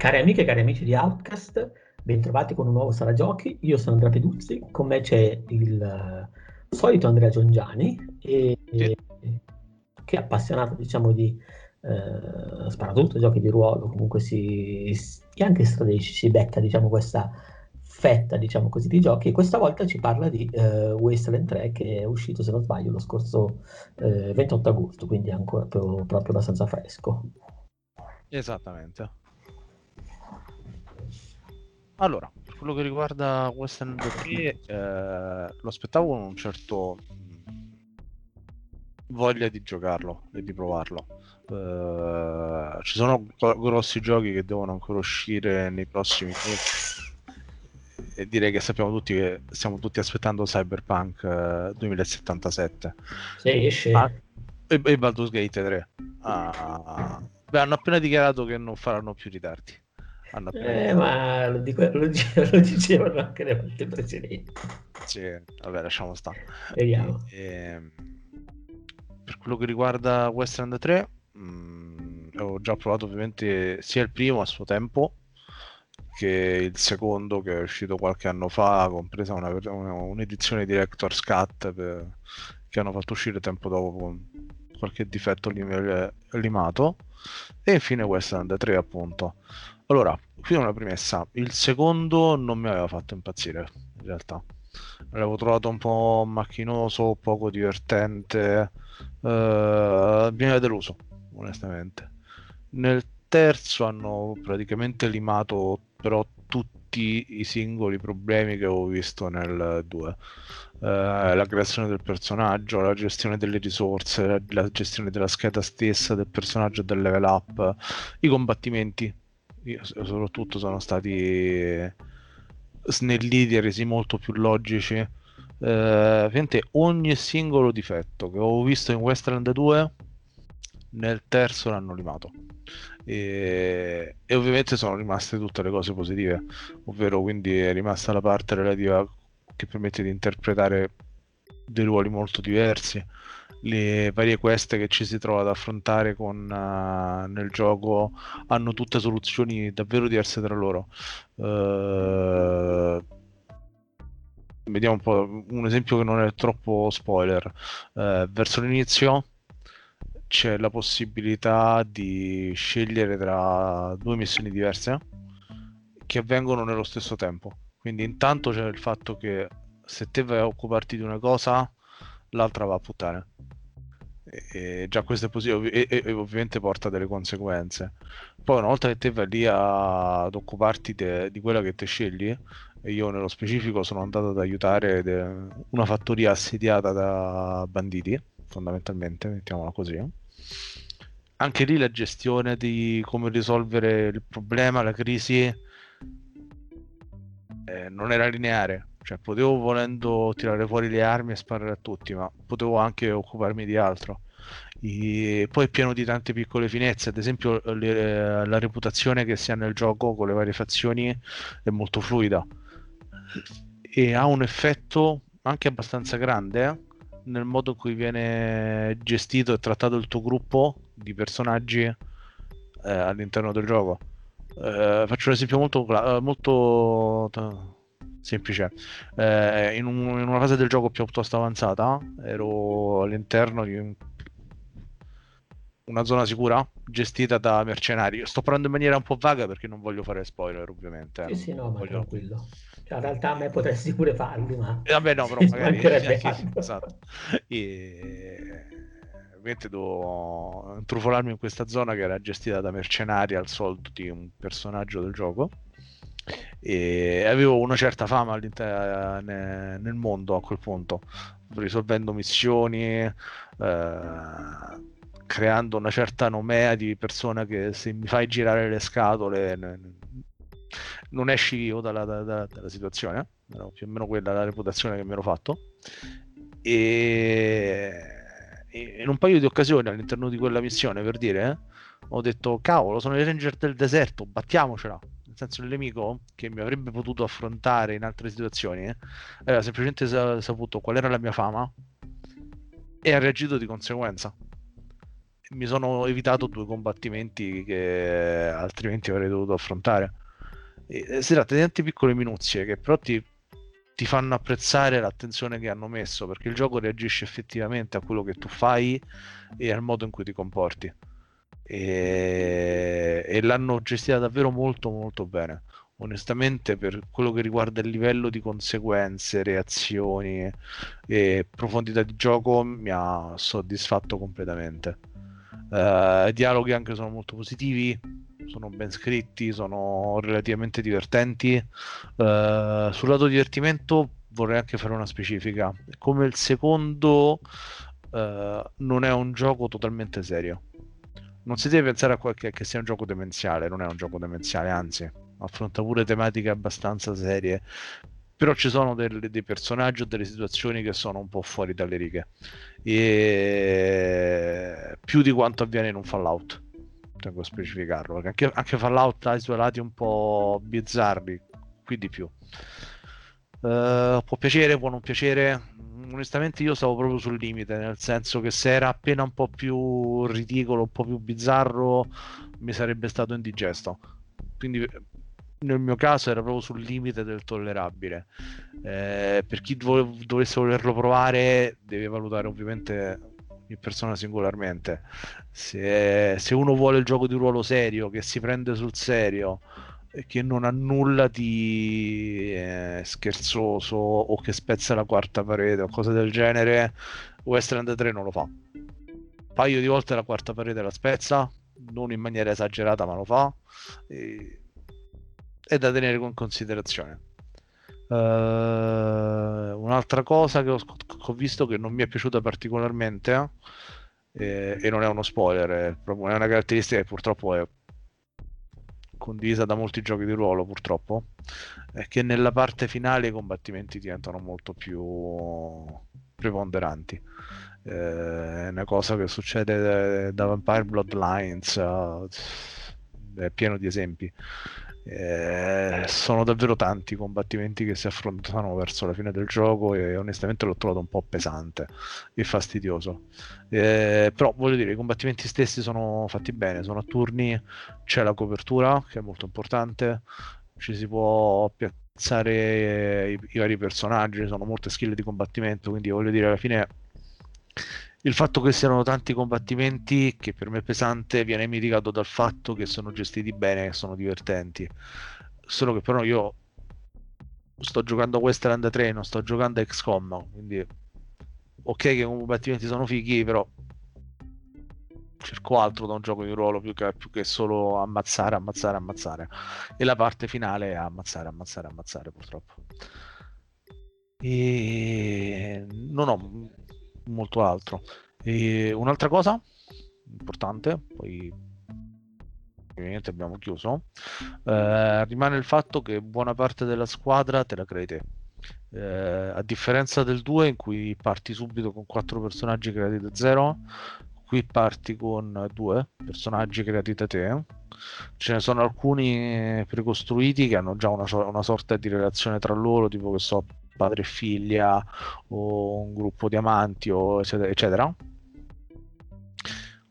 Cari amiche e cari amici di Outcast, bentrovati con un nuovo Sala Giochi. Io sono Andrea Peduzzi, con me c'è il uh, solito Andrea Giongiani, e, sì. che è appassionato diciamo di uh, sparatutto, giochi di ruolo, comunque si, e anche strategici, si becca diciamo questa fetta diciamo così di giochi e questa volta ci parla di uh, Wasteland 3 che è uscito se non sbaglio lo scorso 28 agosto, quindi è ancora proprio, proprio abbastanza fresco. Esattamente. Allora, per quello che riguarda Western 3, eh, lo aspettavo con un certo mm, voglia di giocarlo e di provarlo. Uh, ci sono grossi giochi che devono ancora uscire nei prossimi mesi. E direi che sappiamo tutti che stiamo tutti aspettando Cyberpunk uh, 2077 sì, esce. Ah, e, e Baldur's Gate 3 ah, beh, hanno appena dichiarato che non faranno più ritardi eh, ma lo, dico, lo, lo, dicevano anche le volte precedenti. Sì, vabbè, lasciamo stare. Vediamo. E, ehm, per quello che riguarda Westland 3, mh, mm, ho già provato ovviamente sia il primo a suo tempo che il secondo che è uscito qualche anno fa, compresa una, una, un'edizione Director's Cut per, che hanno fatto uscire tempo dopo con qualche difetto limato e infine Westland 3 appunto allora, qui una premessa. Il secondo non mi aveva fatto impazzire, in realtà. L'avevo trovato un po' macchinoso, poco divertente. Uh, mi aveva deluso, onestamente. Nel terzo hanno praticamente limato però tutti i singoli problemi che avevo visto nel 2. Uh, eh, la creazione del personaggio, la gestione delle risorse, la gestione della scheda stessa del personaggio e del level up, i combattimenti soprattutto sono stati snelliti e resi molto più logici. Eh, ogni singolo difetto che ho visto in Westland 2 nel terzo l'hanno limato. E, e, ovviamente sono rimaste tutte le cose positive, ovvero quindi è rimasta la parte relativa che permette di interpretare dei ruoli molto diversi le varie quest che ci si trova ad affrontare con, uh, nel gioco hanno tutte soluzioni davvero diverse tra loro. Uh, vediamo un po' un esempio che non è troppo spoiler. Uh, verso l'inizio c'è la possibilità di scegliere tra due missioni diverse che avvengono nello stesso tempo. Quindi intanto c'è il fatto che se te vai a occuparti di una cosa, l'altra va a puttane. E, già questo è positivo e, e, ovviamente porta delle conseguenze. Poi una volta che te vai lì a, ad occuparti de, di quella che te scegli, e io nello specifico sono andato ad aiutare de, una fattoria assediata da banditi, fondamentalmente, mettiamola così. Anche lì la gestione di come risolvere il problema, la crisi, eh, non era lineare cioè, potevo volendo tirare fuori le armi e sparare a tutti, ma potevo anche occuparmi di altro. E poi è pieno di tante piccole finezze, ad esempio le, la reputazione che si ha nel gioco con le varie fazioni è molto fluida e ha un effetto anche abbastanza grande eh, nel modo in cui viene gestito e trattato il tuo gruppo di personaggi eh, all'interno del gioco. Eh, faccio un esempio molto, molto semplice. Eh, in, un, in, una fase del gioco piuttosto avanzata, ero all'interno di un, una zona sicura gestita da mercenari. Sto parlando in maniera un po' vaga perché non voglio fare spoiler, ovviamente. Sì, sì, no, ma voglio... tranquillo. Cioè, in realtà a me potresti pure farli, ma... Eh, vabbè, no, però magari... esatto. E ovviamente devo intrufolarmi in questa zona che era gestita da mercenari al soldo di un personaggio del gioco e avevo una certa fama nel mondo a quel punto, risolvendo missioni, eh, creando una certa nomea di persone che se mi fai girare le scatole non esci io dalla, dalla, dalla situazione, era più o meno quella la reputazione che mi ero fatto. E in un paio di occasioni all'interno di quella missione per dire eh, ho detto cavolo sono i ranger del deserto battiamocela nel senso il nemico che mi avrebbe potuto affrontare in altre situazioni eh, aveva semplicemente saputo qual era la mia fama e ha reagito di conseguenza mi sono evitato due combattimenti che altrimenti avrei dovuto affrontare. E, si tratta di tante piccole minuzie che però ti, ti fanno apprezzare l'attenzione che hanno messo perché il gioco reagisce effettivamente a quello che tu fai e al modo in cui ti comporti e, e l'hanno gestita davvero molto molto bene onestamente per quello che riguarda il livello di conseguenze, reazioni e profondità di gioco mi ha soddisfatto completamente. Uh, dialoghi anche sono molto positivi, sono ben scritti, sono relativamente divertenti. Uh, sul lato divertimento vorrei anche fare una specifica. Come il secondo uh, non è un gioco totalmente serio. Non si deve pensare a qualche, che sia un gioco demenziale, non è un gioco demenziale, anzi affronta pure tematiche abbastanza serie, però ci sono del, dei personaggi o delle situazioni che sono un po' fuori dalle righe, e più di quanto avviene in un Fallout, tengo a specificarlo, perché anche, anche Fallout ha i suoi lati un po' bizzarri, qui di più. Uh, può piacere, può non piacere. Onestamente, io stavo proprio sul limite, nel senso che se era appena un po' più ridicolo, un po' più bizzarro, mi sarebbe stato indigesto. Quindi nel mio caso era proprio sul limite del tollerabile. Eh, per chi vo- dovesse volerlo provare, deve valutare ovviamente in persona singolarmente. Se, se, uno vuole il gioco di ruolo serio, che si prende sul serio che non ha nulla di eh, scherzoso o che spezza la quarta parete o cose del genere, Westland 3 non lo fa. Un paio di volte la quarta parete la spezza, non in maniera esagerata, ma lo fa. E è da tenere in considerazione. Uh, un'altra cosa che ho, ho, visto che non mi è piaciuta particolarmente, eh, e non è uno spoiler, è, proprio, è una caratteristica che purtroppo è condivisa da molti giochi di ruolo, purtroppo, è che nella parte finale i combattimenti diventano molto più preponderanti. Eh, è una cosa che succede da Vampire Bloodlines, uh, è pieno di esempi. Eh, sono davvero tanti i combattimenti che si affrontano verso la fine del gioco e onestamente l'ho trovato un po' pesante e fastidioso. Eh, però voglio dire, i combattimenti stessi sono fatti bene, sono a turni, c'è la copertura che è molto importante, ci si può piazzare i, i vari personaggi, sono molte skill di combattimento, quindi voglio dire alla fine il fatto che siano tanti combattimenti, che per me è pesante, viene mitigato dal fatto che sono gestiti bene e sono divertenti. Solo che però io sto giocando a Westland 3, non sto giocando a XCOM, quindi ok che i combattimenti sono fighi, però cerco altro da un gioco di ruolo più che, più che solo ammazzare, ammazzare, ammazzare. E la parte finale è ammazzare, ammazzare, ammazzare purtroppo. E non ho molto altro. E un'altra cosa importante, poi ovviamente abbiamo chiuso, eh, rimane il fatto che buona parte della squadra te la crei te. Eh, a differenza del 2 in cui parti subito con quattro personaggi creati da zero, qui parti con due personaggi creati da te. Ce ne sono alcuni precostruiti che hanno già una, una sorta di relazione tra loro, tipo che so, padre e figlia o un gruppo di amanti o eccetera, eccetera.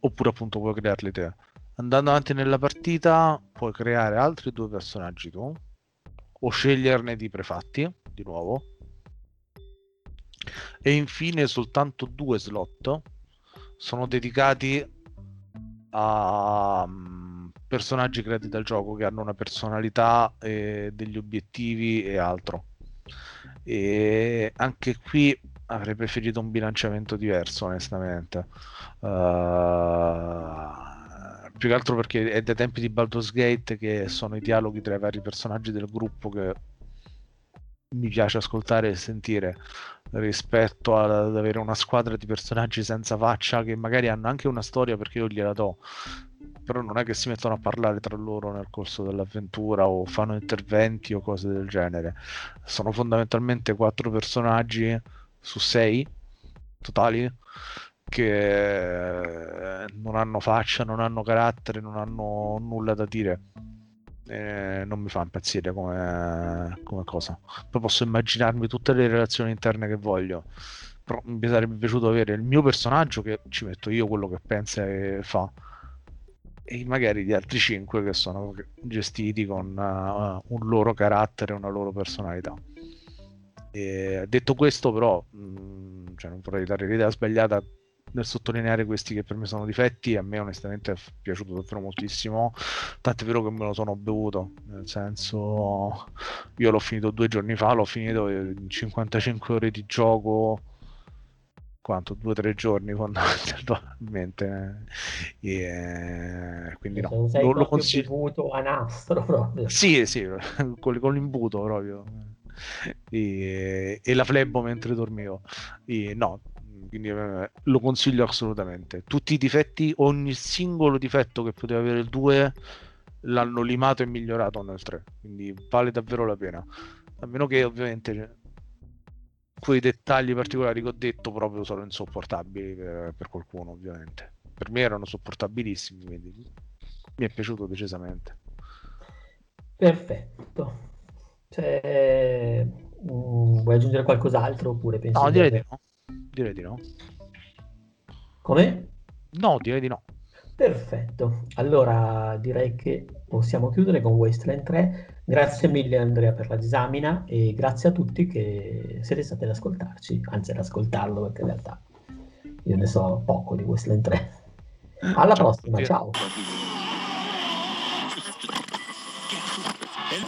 Oppure appunto puoi crearli te. Andando avanti nella partita puoi creare altri due personaggi tu o sceglierne di prefatti di nuovo. E infine soltanto due slot sono dedicati a um, personaggi creati dal gioco che hanno una personalità, e degli obiettivi e altro e anche qui avrei preferito un bilanciamento diverso onestamente. Uh, più che altro perché è dai tempi di Baldur's Gate che sono i dialoghi tra i vari personaggi del gruppo che mi piace ascoltare e sentire rispetto ad avere una squadra di personaggi senza faccia che magari hanno anche una storia perché io gliela do però non è che si mettono a parlare tra loro nel corso dell'avventura o fanno interventi o cose del genere. Sono fondamentalmente quattro personaggi su sei totali che non hanno faccia, non hanno carattere, non hanno nulla da dire. E non mi fa impazzire come, come cosa. Poi posso immaginarmi tutte le relazioni interne che voglio però mi sarebbe piaciuto avere il mio personaggio che ci metto io quello che pensa e fa e magari gli altri cinque che sono gestiti con uh, un loro carattere, una loro personalità. E detto questo, però, mh, mm, cioè non vorrei dare l'idea sbagliata nel sottolineare questi che per me sono difetti. A me, onestamente, è piaciuto davvero moltissimo. Tant'è vero che me lo sono bevuto. Nel senso, io l'ho finito due giorni fa, l'ho finito in 55 ore di gioco quanto? Due o tre giorni fondamentalmente e, quindi no. non lo, lo consiglio a nastro proprio. Sì sì con, con l'imbuto proprio. E, e, la flebbo mentre dormivo. E, no quindi eh, lo consiglio assolutamente. Tutti i difetti ogni singolo difetto che poteva avere il 2 l'hanno limato e migliorato nel 3 quindi vale davvero la pena. A meno che ovviamente quei dettagli particolari che ho detto proprio sono insopportabili per, per qualcuno ovviamente. Per me erano sopportabilissimi quindi mi è piaciuto decisamente. Perfetto. Cioè, um, vuoi aggiungere qualcos'altro oppure pensi no direi di no. Direi di no. Come? no direi di no Perfetto, allora direi che possiamo chiudere con Wasteland 3. Grazie mille Andrea per la disamina e grazie a tutti che siete stati ad ascoltarci, anzi ad ascoltarlo perché in realtà io ne so poco di Wasteland 3. Alla ciao, prossima, ciao.